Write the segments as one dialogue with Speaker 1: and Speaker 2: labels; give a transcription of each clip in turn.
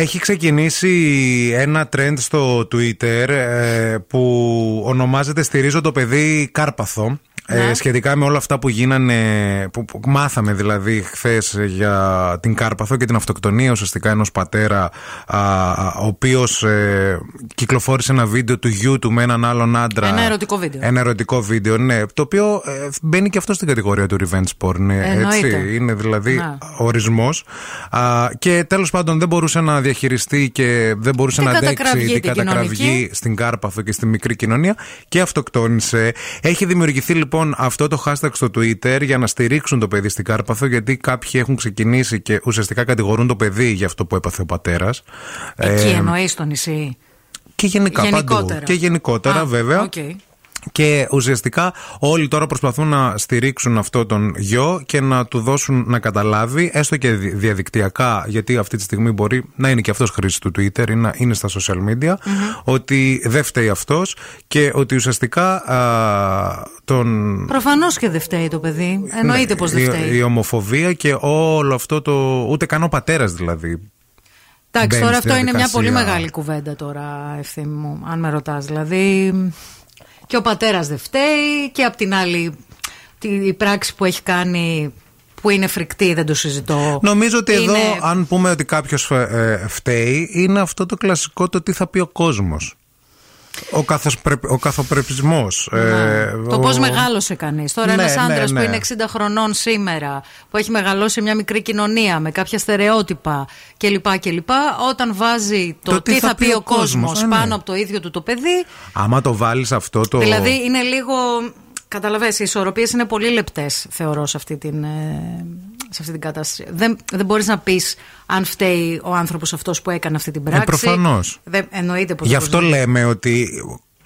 Speaker 1: Έχει ξεκινήσει ένα trend στο Twitter ε, που ονομάζεται Στηρίζω το παιδί Κάρπαθο. Ε, ναι. σχετικά με όλα αυτά που γίνανε, που, μάθαμε δηλαδή χθες για την Κάρπαθο και την αυτοκτονία ουσιαστικά ενός πατέρα, ο οποίος ε, κυκλοφόρησε ένα βίντεο του γιού του με έναν άλλον άντρα.
Speaker 2: Ένα ερωτικό βίντεο.
Speaker 1: Ένα ερωτικό βίντεο, ναι. Το οποίο ε, μπαίνει και αυτό στην κατηγορία του revenge porn. Έτσι, είναι δηλαδή ναι. ορισμός. Και τέλος πάντων δεν μπορούσε να διαχειριστεί και δεν μπορούσε να αντέξει την κατακραυγή στην Κάρπαθο και στη μικρή κοινωνία και αυτοκτόνησε. Έχει δημιουργηθεί λοιπόν λοιπόν αυτό το hashtag στο Twitter για να στηρίξουν το παιδί στην Κάρπαθο, γιατί κάποιοι έχουν ξεκινήσει και ουσιαστικά κατηγορούν το παιδί για αυτό που έπαθε ο πατέρας.
Speaker 2: Εκεί ε, εννοείς στο νησί;
Speaker 1: Και γενικά γενικότερα. παντού. Και γενικότερα, βέβαια.
Speaker 2: Okay.
Speaker 1: Και ουσιαστικά όλοι τώρα προσπαθούν να στηρίξουν αυτό τον γιο και να του δώσουν να καταλάβει, έστω και διαδικτυακά, γιατί αυτή τη στιγμή μπορεί να είναι και αυτός χρήση του Twitter ή να είναι στα social media, ότι δεν φταίει αυτός και ότι ουσιαστικά α, τον.
Speaker 2: Προφανώς και δεν φταίει το παιδί. Εννοείται ναι, πως δεν φταίει.
Speaker 1: Η, ομοφοβία και όλο αυτό το. ούτε καν ο πατέρας δηλαδή.
Speaker 2: Εντάξει, τώρα αυτό είναι μια πολύ μεγάλη κουβέντα τώρα, ευθύνη μου, αν με ρωτάς. Δηλαδή, και ο πατέρας δεν φταίει και απ' την άλλη η πράξη που έχει κάνει που είναι φρικτή, δεν το συζητώ.
Speaker 1: Νομίζω ότι εδώ, αν πούμε ότι κάποιος ε, φταίει, είναι αυτό το κλασικό το τι θα πει ο κόσμος ο, ο καθοπρεπισμός.
Speaker 2: Ε, το ο... πώς μεγάλωσε κανείς. Τώρα ναι, ένας ναι, άντρας που ναι. είναι 60 χρονών σήμερα, που έχει μεγαλώσει μια μικρή κοινωνία με κάποια στερεότυπα κλπ. κλπ όταν βάζει το, τι θα, πει ο κόσμος, πάνω από το ίδιο του το παιδί...
Speaker 1: Άμα το βάλεις αυτό το...
Speaker 2: Δηλαδή είναι λίγο... Καταλαβαίνεις, οι ισορροπίες είναι πολύ λεπτές θεωρώ σε αυτή την, ε, σε αυτή την κατάσταση. Δεν, δεν μπορείς να πεις αν φταίει ο άνθρωπος αυτός που έκανε αυτή την ε, πράξη.
Speaker 1: Ε, Προφανώ.
Speaker 2: Εννοείται
Speaker 1: πως. Γι' αυτό λέμε ότι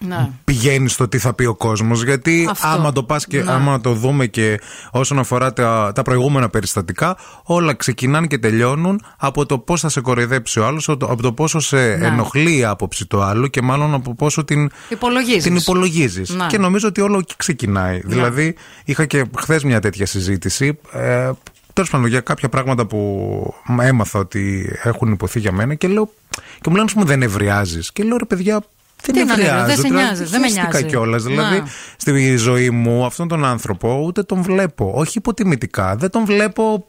Speaker 1: ναι. πηγαίνει στο τι θα πει ο κόσμος. Γιατί άμα το πας και ναι. άμα το δούμε και όσον αφορά τα, τα προηγούμενα περιστατικά, όλα ξεκινάνε και τελειώνουν από το πώς θα σε κοροϊδέψει ο άλλος, από το πόσο σε ναι. ενοχλεί η άποψη του άλλου και μάλλον από πόσο την
Speaker 2: υπολογίζεις.
Speaker 1: Την υπολογίζεις. Ναι. Και νομίζω ότι όλο εκεί ξεκινάει. Ναι. Δηλαδή, είχα και χθες μια τέτοια συζήτηση. Ε, Τέλος πάντων, για κάποια πράγματα που έμαθα ότι έχουν υποθεί για μένα και λέω. Και μου λένε, μου δεν ευριάζεις. Και λέω, ρε παιδιά, δεν
Speaker 2: είναι Δεν σε νοιάζει, δεν με νοιάζει.
Speaker 1: κιόλας. Δηλαδή, στη ζωή μου αυτόν τον άνθρωπο ούτε τον βλέπω. Όχι υποτιμητικά. Δεν τον βλέπω.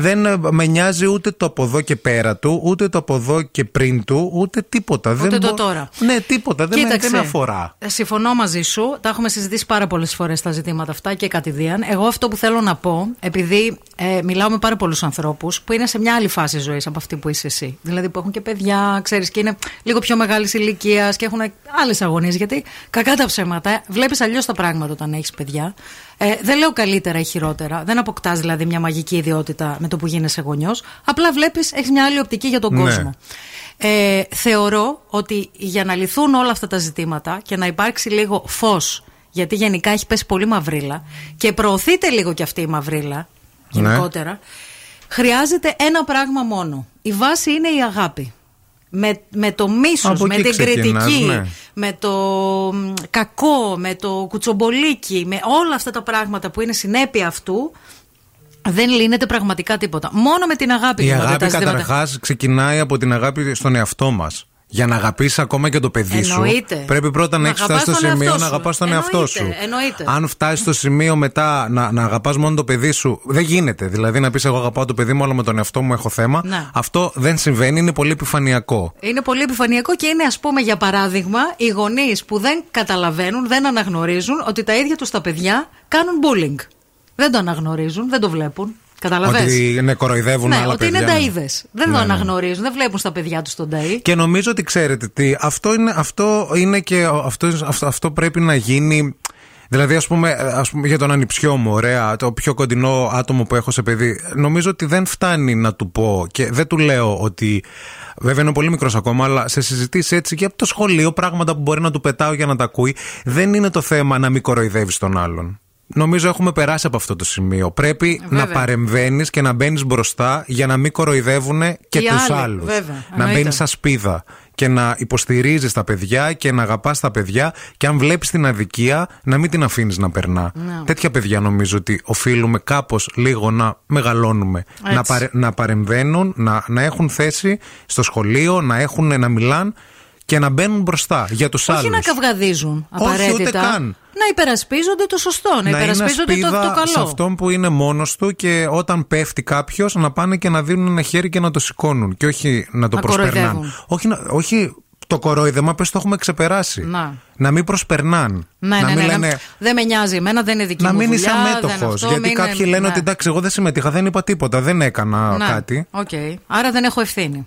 Speaker 1: Δεν με νοιάζει ούτε το από εδώ και πέρα του, ούτε το από εδώ και πριν του, ούτε τίποτα.
Speaker 2: Ούτε
Speaker 1: δεν
Speaker 2: το τώρα.
Speaker 1: Ναι, τίποτα. Δεν με, δεν αφορά.
Speaker 2: Ε, συμφωνώ μαζί σου. Τα έχουμε συζητήσει πάρα πολλές φορές τα ζητήματα αυτά και κατηδίαν. Εγώ αυτό που θέλω να πω, επειδή ε, μιλάω με πάρα πολλούς ανθρώπους που είναι σε μια άλλη φάση ζωής από αυτή που είσαι εσύ. Δηλαδή που έχουν και παιδιά, ξέρεις, και είναι λίγο πιο μεγάλης ηλικίας και έχουν άλλες αγωνίες. Γιατί κακά τα ψέματα, βλέπεις αλλιώς τα πράγματα όταν έχεις παιδιά. Ε, δεν λέω καλύτερα ή χειρότερα. Δεν αποκτάς δηλαδή μια μαγική ιδιότητα με το που γίνεσαι γονιός. Απλά βλέπεις, έχεις μια άλλη οπτική για τον ναι. κόσμο. Ε, θεωρώ ότι για να λυθούν όλα αυτά τα ζητήματα και να υπάρξει λίγο φως, γιατί γενικά έχει πέσει πολύ μαυρίλα και προωθείται λίγο κι αυτή η μαυρίλα ναι. γενικότερα, χρειάζεται ένα πράγμα μόνο. Η βάση είναι η αγάπη με, με το μίσος, με την κριτική, ναι. με το κακό, με το κουτσομπολίκι, με όλα αυτά τα πράγματα που είναι συνέπεια αυτού, δεν λύνεται πραγματικά τίποτα. Μόνο με την αγάπη.
Speaker 1: Η αγάπη καταρχάς ξεκινάει από την αγάπη στον εαυτό μας για να αγαπήσει ακόμα και το παιδί
Speaker 2: Εννοείται.
Speaker 1: σου, πρέπει πρώτα να έχεις φτάσει στο σημείο να αγαπάς τον εαυτό σου.
Speaker 2: Εννοείται.
Speaker 1: Αν φτάσεις στο σημείο μετά να, να αγαπάς μόνο το παιδί σου, δεν γίνεται. Δηλαδή να πεις: Εγώ αγαπάω το παιδί μου, αλλά με τον εαυτό μου έχω θέμα.
Speaker 2: Να.
Speaker 1: Αυτό δεν συμβαίνει, είναι πολύ επιφανειακό.
Speaker 2: Είναι πολύ επιφανειακό και είναι, ας πούμε, για παράδειγμα, οι γονείς που δεν καταλαβαίνουν, δεν αναγνωρίζουν ότι τα ίδια τους τα παιδιά κάνουν bullying. Δεν το αναγνωρίζουν, δεν το βλέπουν. Καταλαβαίνεις.
Speaker 1: Ότι ναι, κοροϊδεύουν
Speaker 2: ναι,
Speaker 1: άλλα
Speaker 2: ότι
Speaker 1: παιδιά.
Speaker 2: είναι νταίδε. Δεν ναι, το ναι. αναγνωρίζουν, δεν βλέπουν στα παιδιά τους τον νταΐ.
Speaker 1: Και νομίζω ότι ξέρετε τι, αυτό είναι, αυτό είναι και αυτό, αυτό, αυτό πρέπει να γίνει. Δηλαδή, ας πούμε, ας πούμε, για τον ανιψιό μου, ωραία, το πιο κοντινό άτομο που έχω σε παιδί, νομίζω ότι δεν φτάνει να του πω και δεν του λέω ότι. Βέβαια είναι πολύ μικρός ακόμα, αλλά σε συζητήσεις έτσι και από το σχολείο, πράγματα που μπορεί να του πετάω για να τα ακούει, δεν είναι το θέμα να μην κοροϊδεύεις τον άλλον. Νομίζω έχουμε περάσει από αυτό το σημείο. Πρέπει να παρεμβαίνεις και να μπαίνεις μπροστά για να μην κοροϊδεύουν και τους άλλους. Να μπαίνεις σαν σπίδα και να υποστηρίζεις τα παιδιά και να αγαπάς τα παιδιά και αν βλέπεις την αδικία να μην την αφήνεις να περνά. Ναι. Τέτοια παιδιά νομίζω ότι οφείλουμε κάπως λίγο να μεγαλώνουμε. Να, να παρεμβαίνουν, να, να έχουν θέση στο σχολείο, να έχουν να μιλάνε και να μπαίνουν μπροστά για τους άλλου.
Speaker 2: Όχι να καυγαδίζουν απαραίτητα.
Speaker 1: Όχι ούτε καν.
Speaker 2: Να υπερασπίζονται το σωστό, να, να υπερασπίζονται
Speaker 1: είναι
Speaker 2: το, το καλό.
Speaker 1: Σε αυτόν που είναι μόνος του και όταν πέφτει κάποιος να πάνε και να δίνουν ένα χέρι και να το σηκώνουν και όχι να το να προσπερνάνε. Όχι, όχι το κορόιδεμα, πες το έχουμε ξεπεράσει. Να. να μην προσπερνάν.
Speaker 2: Ναι,
Speaker 1: να
Speaker 2: ναι, μην ναι, λένε... Δεν με νοιάζει, εμένα δεν είναι δική
Speaker 1: να
Speaker 2: μου
Speaker 1: μην είσαι αμέτωχος. Γιατί κάποιοι λένε ναι. ότι εντάξει, εγώ δεν συμμετείχα, δεν είπα τίποτα, δεν έκανα κάτι.
Speaker 2: Okay. Άρα δεν έχω ευθύνη.